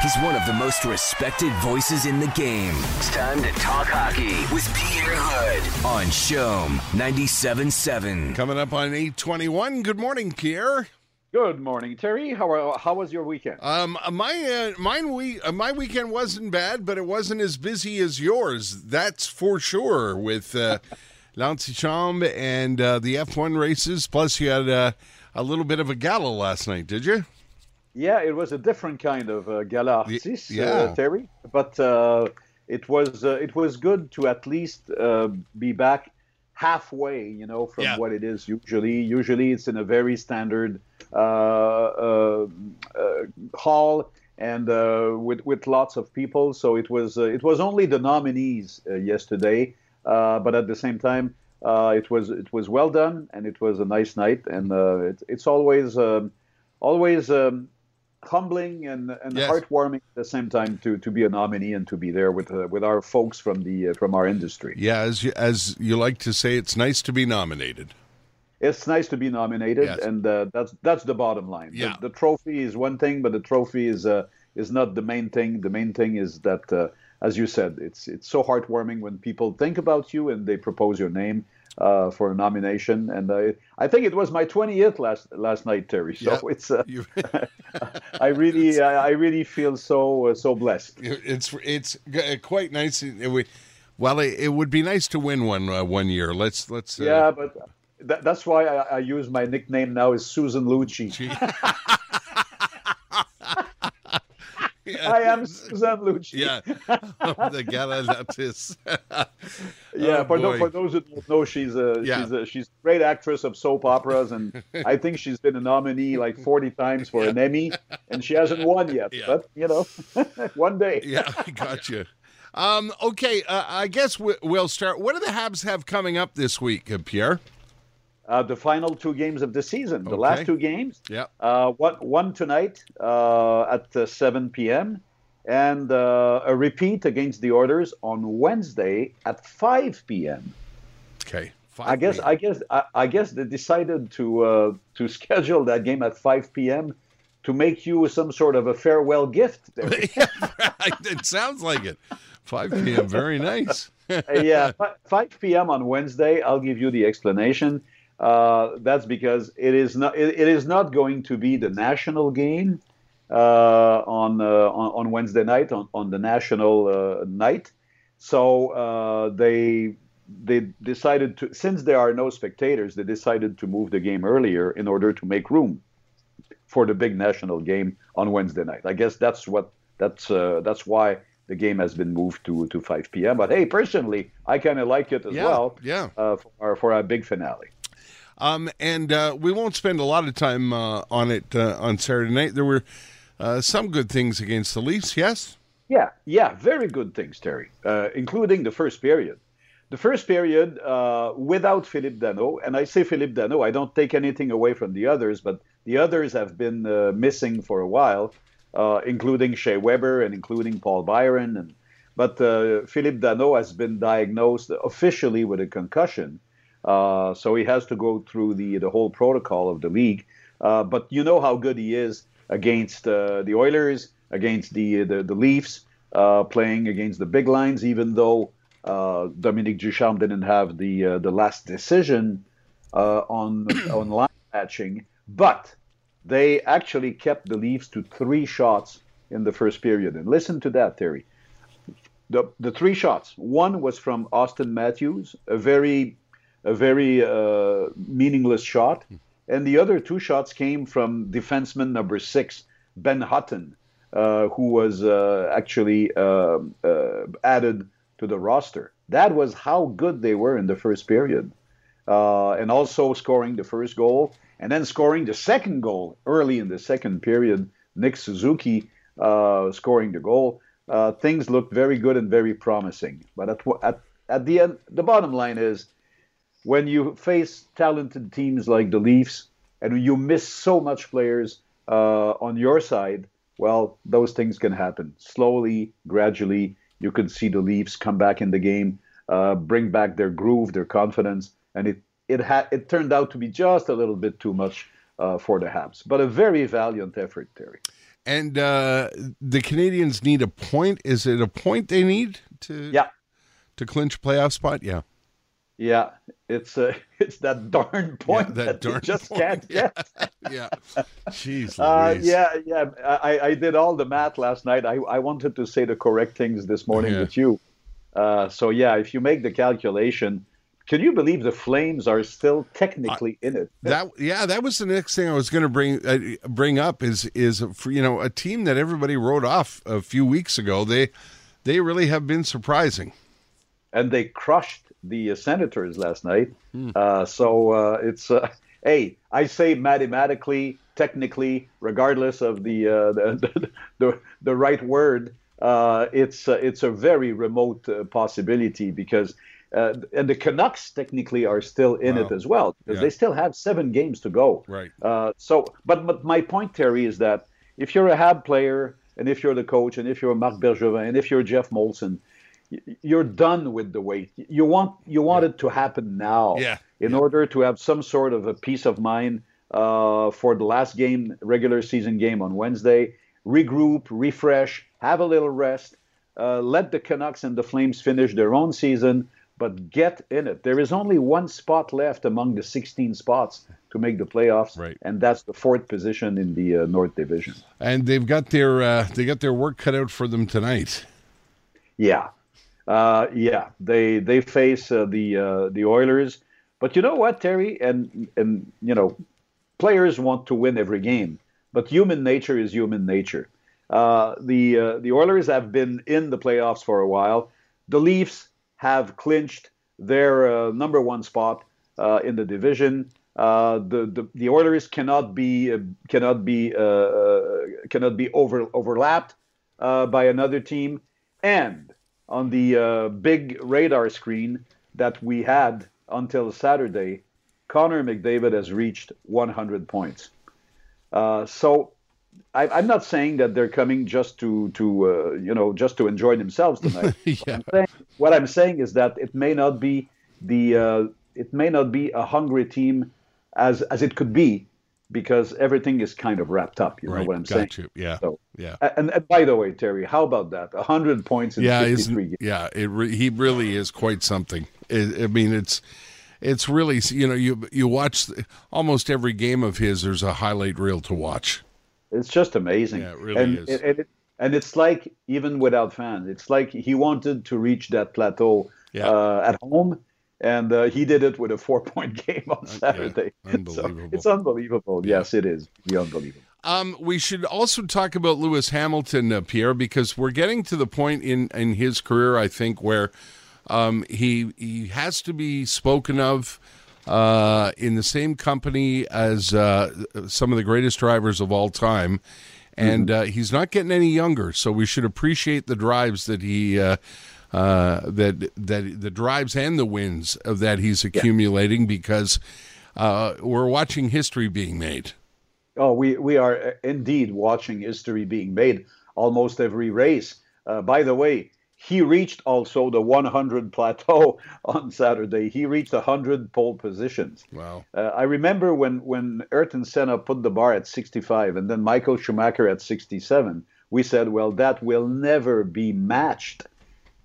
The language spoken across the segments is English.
He's one of the most respected voices in the game. It's time to talk hockey with Pierre Houde on CHOM 97.7. Coming up on 821. Good morning, Pierre. Good morning, Terry. How how was your weekend? Um, my uh, mine we uh, my weekend wasn't bad, but it wasn't as busy as yours. That's for sure. With uh, l'antichambre and uh, the F1 races, plus you had uh, a little bit of a gala last night, did you? Yeah, it was a different kind of uh, gala artiste, yeah. uh, Terry. But uh, it was uh, it was good to at least uh, be back halfway, you know, from Yeah. what it is usually. Usually, it's in a very standard uh, uh, uh, hall and uh, with with lots of people. So it was uh, it was only the nominees uh, yesterday, uh, but at the same time. Uh, it was it was well done and it was a nice night and uh, it, it's always um, always um, humbling and, and Yes. heartwarming at the same time to, to be a nominee and to be there with uh, with our folks from the uh, from our industry. Yeah, as you, as you like to say, it's nice to be nominated. It's nice to be nominated, Yes. and uh, that's that's the bottom line. Yeah. The, the trophy is one thing, but the trophy is uh, is not the main thing. The main thing is that, uh, as you said, it's it's so heartwarming when people think about you and they propose your name. Uh, for a nomination, and uh, I think it was my 20th last last night, Terry. So it's uh, I really I, I really feel so uh, so blessed. it's it's quite nice. Well, it, it would be nice to win one uh, one year. Let's let's. Uh, Yeah, but that, that's why I, I use my nickname now is Susan Lucci. I am Susan Lucci. Yeah, the gala lattice. yeah. Oh, for, for those who don't know, she's a Yeah. she's a she's a great actress of soap operas, and I think she's been a nominee like forty times for an Emmy, and she hasn't won yet. Yeah. But you know, one day. yeah, I got you. Um, okay, uh, I guess we, we'll start. What do the Habs have coming up this week, uh, Pierre? Uh, the final two games of the season, the Okay. last two games. Yeah. Uh, one, one tonight uh, at uh, 7 p.m. and uh, a repeat against the Oilers on Wednesday at 5 p.m. Okay. I guess I guess I, I guess they decided to uh, to schedule that game at 5 p.m. to make you some sort of a farewell gift. There. it sounds like it. 5 p.m. Very nice. Yeah, 5 p.m. on Wednesday. I'll give you the explanation. Uh, that's because it is not it, it is not going to be the national game uh, on, uh, on on Wednesday night on, on the national uh, night. So uh, they they decided to since there are no spectators, they decided to move the game earlier in order to make room for the big national game on Wednesday night. I guess that's what that's uh, that's why the game has been moved to to 5 p.m. But hey, personally, I kind of like it as Yeah, well. yeah. Uh, for our, for our big finale. Um, and uh, we won't spend a lot of time uh, on it uh, on Saturday night. There were uh, some good things against the Leafs, yes? Yeah, yeah, very good things, Terry, uh, including the first period. The first period uh, without Philippe Danault, and I say Philippe Danault, I don't take anything away from the others, but the others have been missing for a while, including Shea Weber and including Paul Byron. And but Philippe Danault has been diagnosed officially with a concussion, uh, so he has to go through the the whole protocol of the league. Uh, but you know how good he is against uh, the Oilers, against the the, the Leafs, uh, playing against the big lines. Even though uh, Dominique Ducharme didn't have the uh, the last decision uh, on on line matching, but they actually kept the Leafs to three shots in the first period. And listen to that, Terry. The the three shots. One was from Auston Matthews, a very a very uh, meaningless shot, and the other two shots came from defenseman number six, Ben Hutton, uh, who was uh, actually uh, uh, added to the roster. That was how good they were in the first period, uh, and also scoring the first goal, and then scoring the second goal early in the second period. Nick Suzuki uh, scoring the goal. Uh, things looked very good and very promising. But at, at at the end, the bottom line is when you face talented teams like the Leafs and you miss so much players uh, on your side, well, those things can happen. Slowly, gradually, you could see the Leafs come back in the game, uh, bring back their groove, their confidence, and it it had it turned out to be just a little bit too much uh, for the Habs. But a very valiant effort, Terry. And uh, the Canadiens need a point. Is it a point they need to Yeah. to clinch a playoff spot? Yeah. Yeah, it's uh, it's that darn point that that, darn they just point. can't get. Yeah. Jeez Uh, yeah, yeah. I, I did all the math last night. I, I wanted to say the correct things this morning Yeah. with you. Uh, so yeah, if you make the calculation, can you believe the Flames are still technically in it? That yeah, that was the next thing I was going to bring uh, bring up is is for, you know a team that everybody wrote off a few weeks ago. They they really have been surprising. and they crushed the uh, Senators last night. Hmm. Uh, so uh, it's uh, hey, I say mathematically, technically, regardless of the uh, the, the the right word, uh, it's uh, it's a very remote uh, possibility because. Uh, and the Canucks technically are still in Wow. it as well because Yeah. they still have seven games to go. Right. Uh, so, but but my point, Terry, is that if you're a Hab player, and if you're the coach, and if you're Marc Bergevin, and if you're Geoff Molson, you're done with the wait. You want you want it to happen now, Yeah. in order to have some sort of a peace of mind uh, for the last game, regular season game on Wednesday. Regroup, refresh, have a little rest. Uh, let the Canucks and the Flames finish their own season, but get in it. There is only one spot left among the 16 spots to make the playoffs, Right. and that's the fourth position in the uh, North Division. And they've got their uh, they got their work cut out for them tonight. Yeah, uh, yeah. They they face uh, the uh, the Oilers, but you know what, Terry, and and you know, players want to win every game, but human nature is human nature. Uh, the uh, the Oilers have been in the playoffs for a while. The Leafs have clinched their uh, number one spot in the division. Uh, the, the the Oilers cannot be uh, cannot be uh, cannot be over overlapped by another team. And on the uh, big radar screen that we had until Saturday, Connor McDavid has reached 100 points. Uh, so I, I'm not saying that they're coming just to to uh, you know just to enjoy themselves tonight. yeah. saying- what I'm saying is that it may not be the uh, it may not be a hungry team as as it could be because everything is kind of wrapped up. You know what I'm got saying? you. Yeah. So, Yeah. and, and by the way, Terry, how about that? hundred points in Yeah, 53 games. yeah, it re- he really is quite something. I I mean, it's it's really you know you you watch the, almost every game of his. There's a highlight reel to watch. It's just amazing. Yeah, it really and, is. It, and it's like even without fans, it's like he wanted to reach that plateau Yeah. uh, at home, and uh, he did it with a four-point game on Saturday. So unbelievable. it's unbelievable. Yes, it is. Really unbelievable. Um, we should also talk about Lewis Hamilton, uh, Pierre, because we're getting to the point in, in his career, I think, where um, he he has to be spoken of uh, in the same company as uh, some of the greatest drivers of all time, and uh, he's not getting any younger. So we should appreciate the drives that he. Uh, uh, that that the drives and the wins of that he's accumulating because uh, we're watching history being made. Oh, we, we are uh, indeed watching history being made almost every race. Uh, by the way, he reached also the 100 plateau on Saturday. He reached 100 pole positions. Wow. Uh, I remember when, when Ayrton Senna put the bar at 65 and then Michael Schumacher at 67, we said, well, that will never be matched.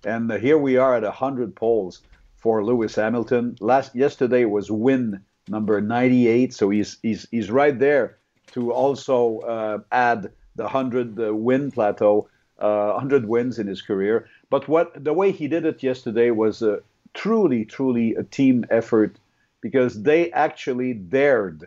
And uh, here we are at 100 poles for Lewis Hamilton. Last Yesterday was win number 98, so he's, he's, he's right there to also uh, add the 100 uh, win plateau, uh, 100 wins in his career. But what the way he did it yesterday was truly, truly a team effort because they actually dared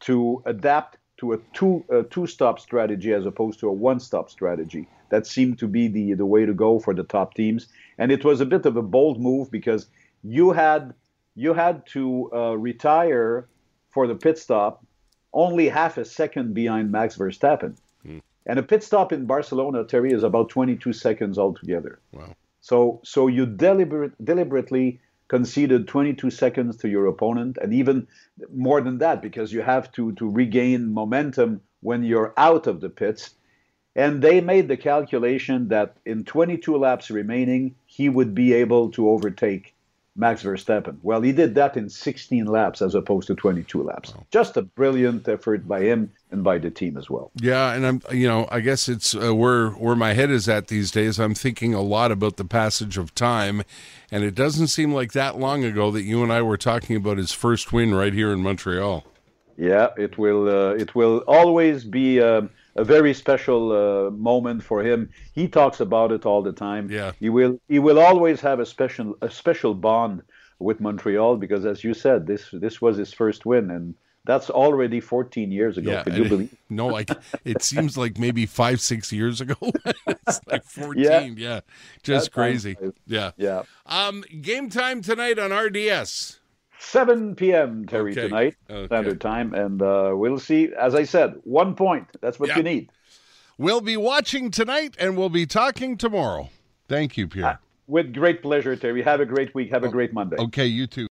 to adapt to a two a two stop strategy as opposed to a one stop strategy. That seemed to be the the way to go for the top teams, and it was a bit of a bold move because you had you had to uh, retire for the pit stop only half a second behind Max Verstappen. Hmm. And a pit stop in Barcelona, Terry, is about 22 seconds altogether. Wow. So, so you deliberate, deliberately conceded 22 seconds to your opponent, and even more than that, because you have to, to regain momentum when you're out of the pits. And they made the calculation that in 22 laps remaining, he would be able to overtake Max Verstappen. Well, he did that in 16 laps as opposed to 22 laps. Wow. Just a brilliant effort by him and by the team as well. Yeah, and I'm you know I guess it's uh, where where my head is at these days. I'm thinking a lot about the passage of time, and it doesn't seem like that long ago that you and I were talking about his first win right here in Montreal. Yeah, it will. Uh, it will always be. Uh, a very special uh, moment for him. He talks about it all the time. Yeah. He will he will always have a special a special bond with Montreal because as you said this this was his first win and that's already 14 years ago. Yeah, Can you believe? no, like it seems like maybe 5 6 years ago. it's like 14. Yeah. yeah. Just crazy. Yeah. Yeah. Um game time tonight on RDS. 7 p.m. Terry okay. tonight, okay. standard time, and uh, we'll see. As I said, one point. That's what yep. you need. We'll be watching tonight, and we'll be talking tomorrow. Thank you, Pierre. Uh, with great pleasure, Terry. Have a great week. Have a great Monday. Okay, you too.